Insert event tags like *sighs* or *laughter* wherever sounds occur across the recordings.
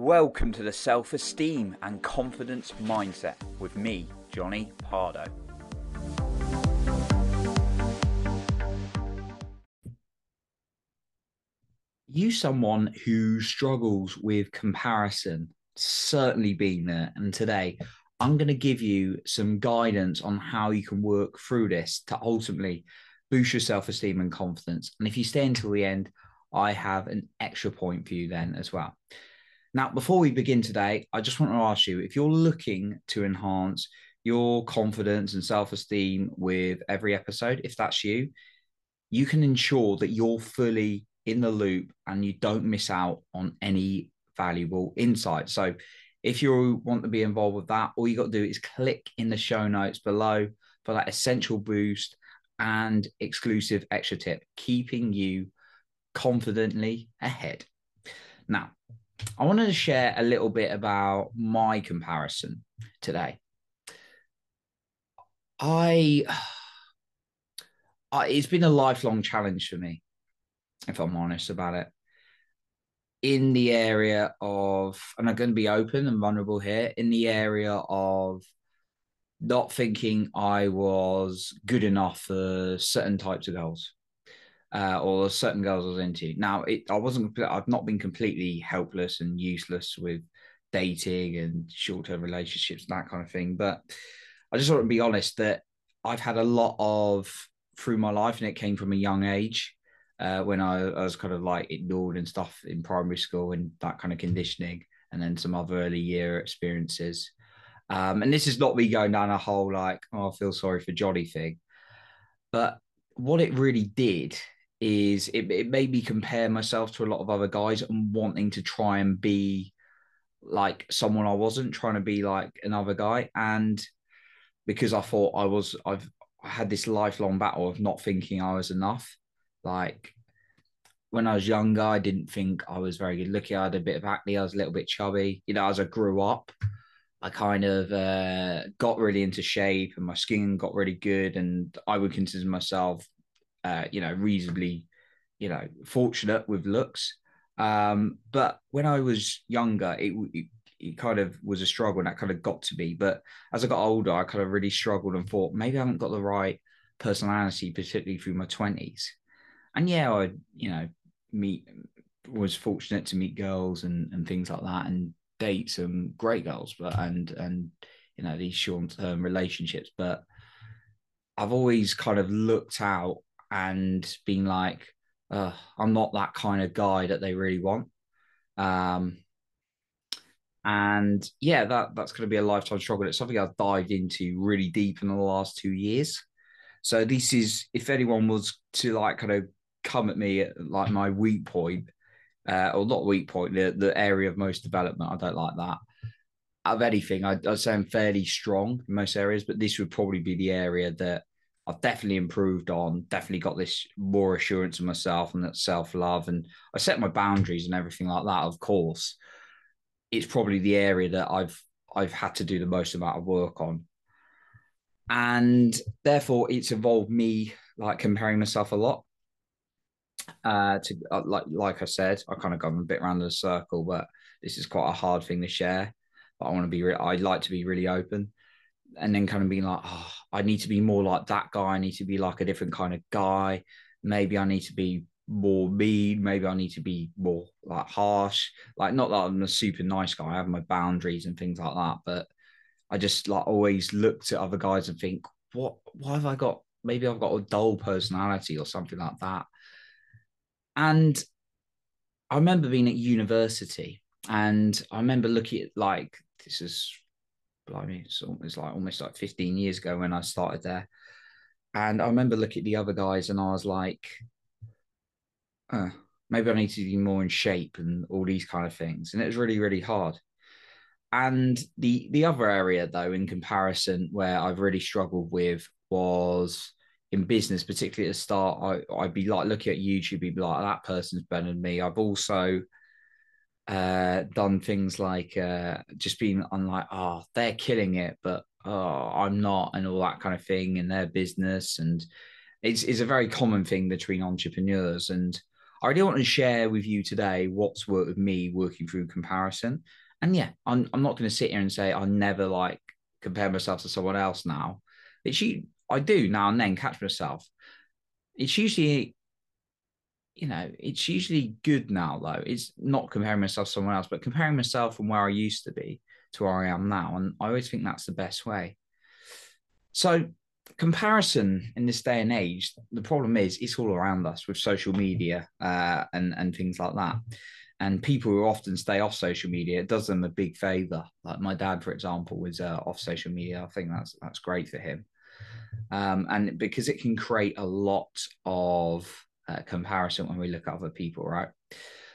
Welcome to the Self Esteem and Confidence Mindset with me, Jonny Pardoe. You, someone who struggles with comparison, certainly been there. And today, I'm going to give you some guidance on how you can work through this to ultimately boost your self esteem and confidence. And if you stay until the end, I have an extra point for you then as well. Now, before we begin today, I just want to ask you if you're looking to enhance your confidence and self esteem with every episode, if that's you, you can ensure that you're fully in the loop and you don't miss out on any valuable insight. So, if you want to be involved with that, all you got to do is click in the show notes below for that essential boost and exclusive extra tip, keeping you confidently ahead. Now, I wanted to share a little bit about my comparison today. I, *sighs* I it's been a lifelong challenge for me, if I'm honest about it. In the area of, and I'm going to be open and vulnerable here, in the area of not thinking I was good enough for certain types of girls uh, or certain girls I was into. Now, it, I wasn't. I've not been completely helpless and useless with dating and short-term relationships that kind of thing. But I just want to be honest that I've had a lot of through my life, and it came from a young age. Uh, when I, I, was kind of like ignored and stuff in primary school and that kind of conditioning, and then some other early year experiences. Um, and this is not me going down a whole like, oh, I feel sorry for Jonny thing. But what it really did is it, it made me compare myself to a lot of other guys and wanting to try and be like someone I wasn't, trying to be like another guy. And because I thought I was, I've I had this lifelong battle of not thinking I was enough. Like when I was younger, I didn't think I was very good looking. I had a bit of acne. I was a little bit chubby. You know, as I grew up, I kind of uh, got really into shape and my skin got really good. And I would consider myself uh, you know, reasonably, you know, fortunate with looks. Um, but when I was younger, it, it, it kind of was a struggle, and that kind of got to me. But as I got older, I kind of really struggled and thought maybe I haven't got the right personality, particularly through my twenties. And yeah, I you know meet was fortunate to meet girls and and things like that, and date some great girls, but and and you know these short term relationships, but. I've always kind of looked out and being like, I'm not that kind of guy that they really want. Um, and yeah, that that's going to be a lifetime struggle. It's something I've dived into really deep in the last two years. So this is, if anyone was to like kind of come at me at like my weak point, uh, or not weak point, the, the area of most development, I don't like that. Of anything, I, I'd say I'm fairly strong in most areas, but this would probably be the area that I've definitely improved on, definitely got this more assurance of myself and that self love. And I set my boundaries and everything like that, of course. It's probably the area that I've I've had to do the most amount of work on. And therefore it's involved me like comparing myself a lot. Uh to uh, like like I said, I kind of gone a bit around the circle, but this is quite a hard thing to share. But I want to be re- I'd like to be really open and then kind of being like, oh, I need to be more like that guy. I need to be like a different kind of guy. Maybe I need to be more mean. Maybe I need to be more like harsh. Like, not that I'm a super nice guy. I have my boundaries and things like that. But I just like always look to other guys and think, what, why have I got? Maybe I've got a dull personality or something like that. And I remember being at university and I remember looking at like, this is blimey, it's, it's like almost like 15 years ago when I started there. And I remember looking at the other guys and I was like, uh, maybe I need to be more in shape and all these kind of things. And it was really, really hard. And the the other area though, in comparison, where I've really struggled with was in business, particularly at the start. I, I'd be like looking at YouTube, be like, that person's better than me. I've also uh, done things like uh, just being on like, oh, they're killing it, but oh, I'm not, and all that kind of thing in their business. And it's, it's a very common thing between entrepreneurs. And I really want to share with you today what's worked with me working through comparison. And yeah, I'm, I'm not going to sit here and say I never like compare myself to someone else now. It's you, I do now and then catch myself. It's usually, you know, it's usually good now though. It's not comparing myself to someone else, but comparing myself from where I used to be to where I am now. And I always think that's the best way. So comparison in this day and age, the problem is it's all around us with social media uh, and and things like that. And people who often stay off social media, it does them a big favor. Like my dad, for example, was uh, off social media. I think that's that's great for him, um, and because it can create a lot of uh, comparison when we look at other people, right?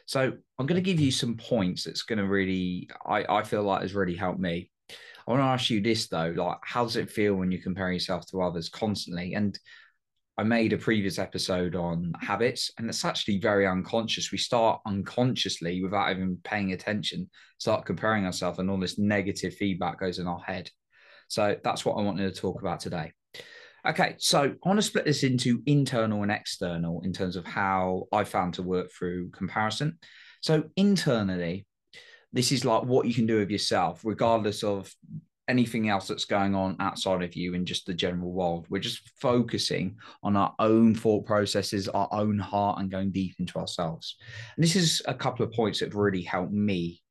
So I'm going to give you some points that's going to really, I, I feel like has really helped me. I want to ask you this though, like how does it feel when you compare yourself to others constantly? And I made a previous episode on habits, and it's actually very unconscious. We start unconsciously without even paying attention, start comparing ourselves, and all this negative feedback goes in our head. So that's what I wanted to talk about today. Okay, so I want to split this into internal and external in terms of how I found to work through comparison. So, internally, this is like what you can do of yourself, regardless of anything else that's going on outside of you in just the general world. We're just focusing on our own thought processes, our own heart, and going deep into ourselves. And this is a couple of points that have really helped me.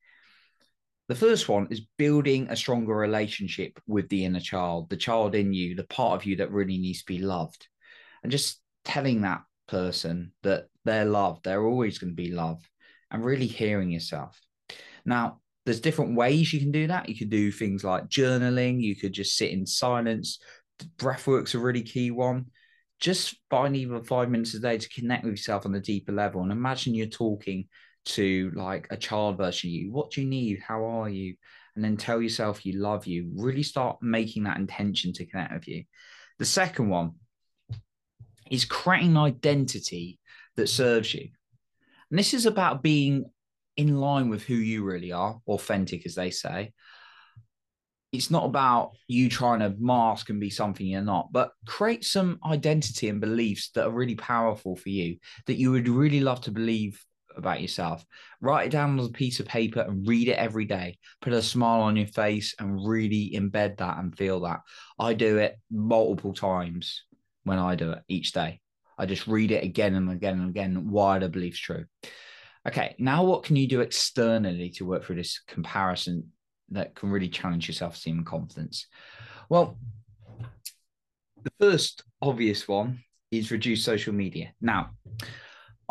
The first one is building a stronger relationship with the inner child, the child in you, the part of you that really needs to be loved. And just telling that person that they're loved, they're always going to be loved, and really hearing yourself. Now, there's different ways you can do that. You could do things like journaling, you could just sit in silence. Breathwork's a really key one. Just find even five minutes a day to connect with yourself on a deeper level. And imagine you're talking to like a child version of you. What do you need? How are you? And then tell yourself you love you. Really start making that intention to connect with you. The second one is creating an identity that serves you. And this is about being in line with who you really are, authentic, as they say. It's not about you trying to mask and be something you're not, but create some identity and beliefs that are really powerful for you, that you would really love to believe about yourself. Write it down on a piece of paper and read it every day. Put a smile on your face and really embed that and feel that. I do it multiple times when I do it each day. I just read it again and again and again why the belief's true. Okay, now what can you do externally to work through this comparison that can really challenge your self esteem and confidence? Well, the first obvious one is reduce social media. Now,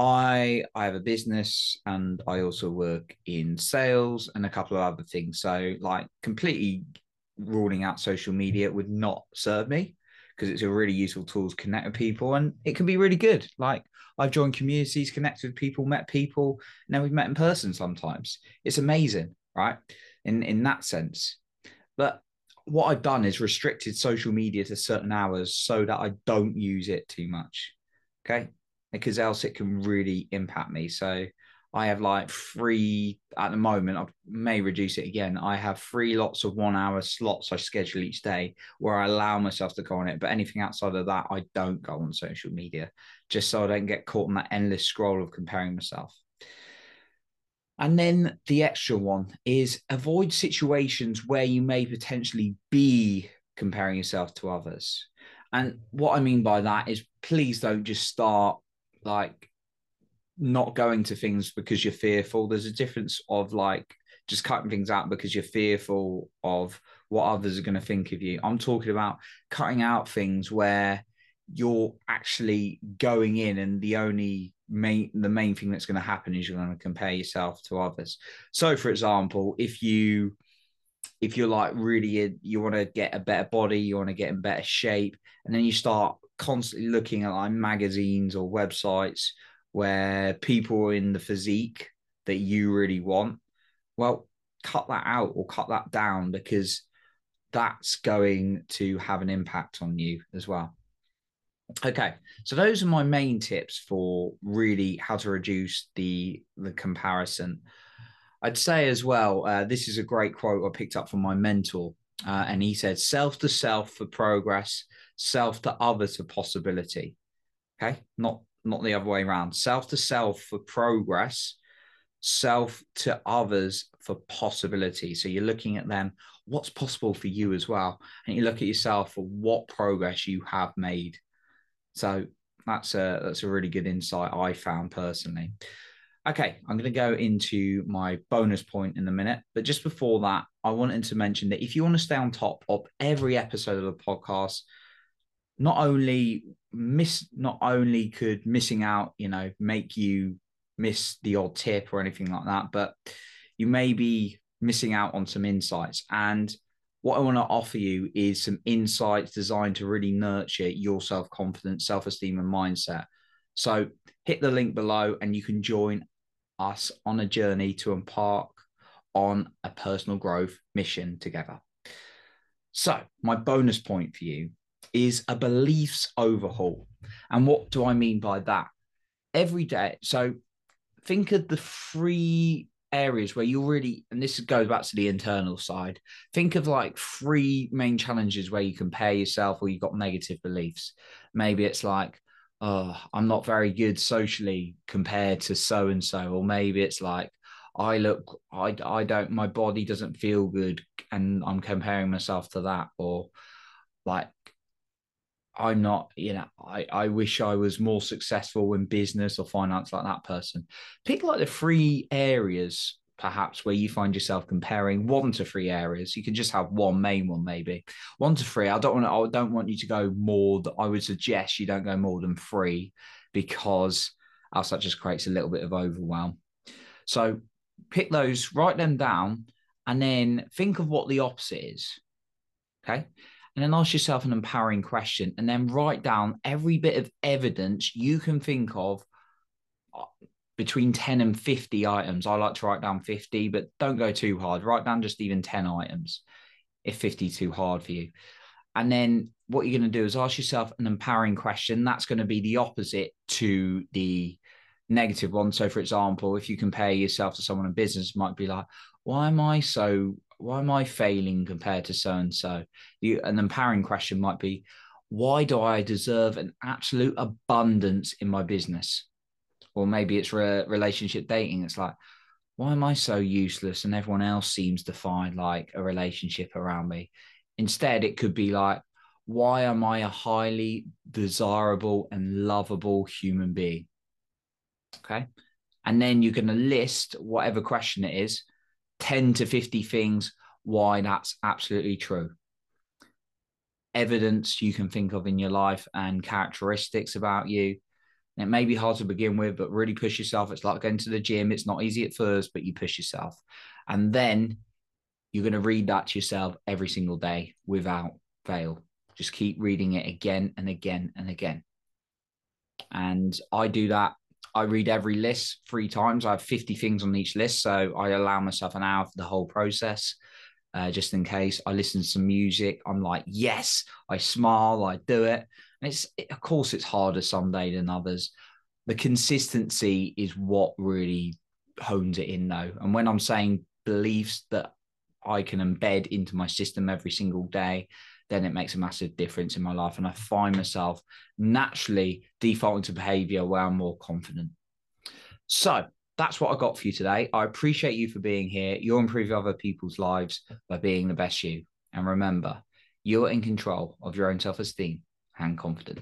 I I have a business and I also work in sales and a couple of other things. So like completely ruling out social media would not serve me because it's a really useful tool to connect with people and it can be really good. Like I've joined communities, connected with people, met people. Now we've met in person sometimes. It's amazing, right? In in that sense. But what I've done is restricted social media to certain hours so that I don't use it too much. Okay. Because else it can really impact me. So I have like three at the moment. I may reduce it again. I have three lots of one hour slots I schedule each day where I allow myself to go on it. But anything outside of that, I don't go on social media just so I don't get caught in that endless scroll of comparing myself. And then the extra one is avoid situations where you may potentially be comparing yourself to others. And what I mean by that is please don't just start like not going to things because you're fearful. There's a difference of like just cutting things out because you're fearful of what others are going to think of you. I'm talking about cutting out things where you're actually going in and the only main the main thing that's going to happen is you're going to compare yourself to others. So for example, if you if you're like really you want to get a better body, you want to get in better shape, and then you start constantly looking at like magazines or websites where people are in the physique that you really want, well, cut that out or cut that down because that's going to have an impact on you as well. Okay, so those are my main tips for really how to reduce the the comparison. I'd say as well, uh, this is a great quote I picked up from my mentor, uh, and he said, "Self to self for progress, self to others for possibility." Okay, not not the other way around. Self to self for progress, self to others for possibility. So you're looking at them, what's possible for you as well. And you look at yourself for what progress you have made. So that's a that's a really good insight I found personally. Okay, I'm going to go into my bonus point in a minute. But just before that, I wanted to mention that if you want to stay on top of every episode of the podcast, not only miss, not only could missing out, you know, make you miss the odd tip or anything like that, but you may be missing out on some insights. And what I want to offer you is some insights designed to really nurture your self confidence, self esteem, and mindset. So hit the link below and you can join us on a journey to embark on a personal growth mission together. So, my bonus point for you is a beliefs overhaul. And what do I mean by that? Every day. So, think of the three areas where you really, and this goes back to the internal side, think of like three main challenges where you compare yourself or you've got negative beliefs. Maybe it's like, oh, I'm not very good socially compared to so and so, or maybe it's like I look, I, I don't, my body doesn't feel good, and I'm comparing myself to that, or like I'm not, you know, I, I wish I was more successful in business or finance like that person. Pick like the three areas perhaps where you find yourself comparing one to three areas. You can just have one main one, maybe one to three. I don't want to, I don't want you to go more. I would suggest you don't go more than three because else that just creates a little bit of overwhelm. So pick those, write them down, and then think of what the opposite is. Okay. And then ask yourself an empowering question and then write down every bit of evidence you can think of uh, between 10 and 50 items. I like to write down 50, but don't go too hard. Write down just even 10 items if 50 too hard for you. And then what you're going to do is ask yourself an empowering question. That's going to be the opposite to the negative one. So, for example, if you compare yourself to someone in business, might be like, why am I so, why am I failing compared to so and so? An empowering question might be, why do I deserve an absolute abundance in my business? or maybe it's re- relationship dating. It's like, why am I so useless and everyone else seems to find like a relationship around me? Instead, it could be like, why am I a highly desirable and lovable human being? Okay. And then you're going to list whatever question it is 10 to 50 things why that's absolutely true. Evidence you can think of in your life and characteristics about you it may be hard to begin with, but really push yourself. It's like going to the gym. It's not easy at first, but you push yourself. And then you're going to read that to yourself every single day without fail. Just keep reading it again and again and again. And I do that. I read every list three times. I have 50 things on each list. So I allow myself an hour for the whole process. Uh, just in case I listen to some music, I'm like, yes, I smile, I do it. And it's of course it's harder some day than others. The consistency is what really hones it in though. And when I'm saying beliefs that I can embed into my system every single day, then it makes a massive difference in my life. And I find myself naturally defaulting to behavior where I'm more confident. So that's what I got for you today. I appreciate you for being here. You're improving other people's lives by being the best you. And remember, you're in control of your own self esteem and confidence.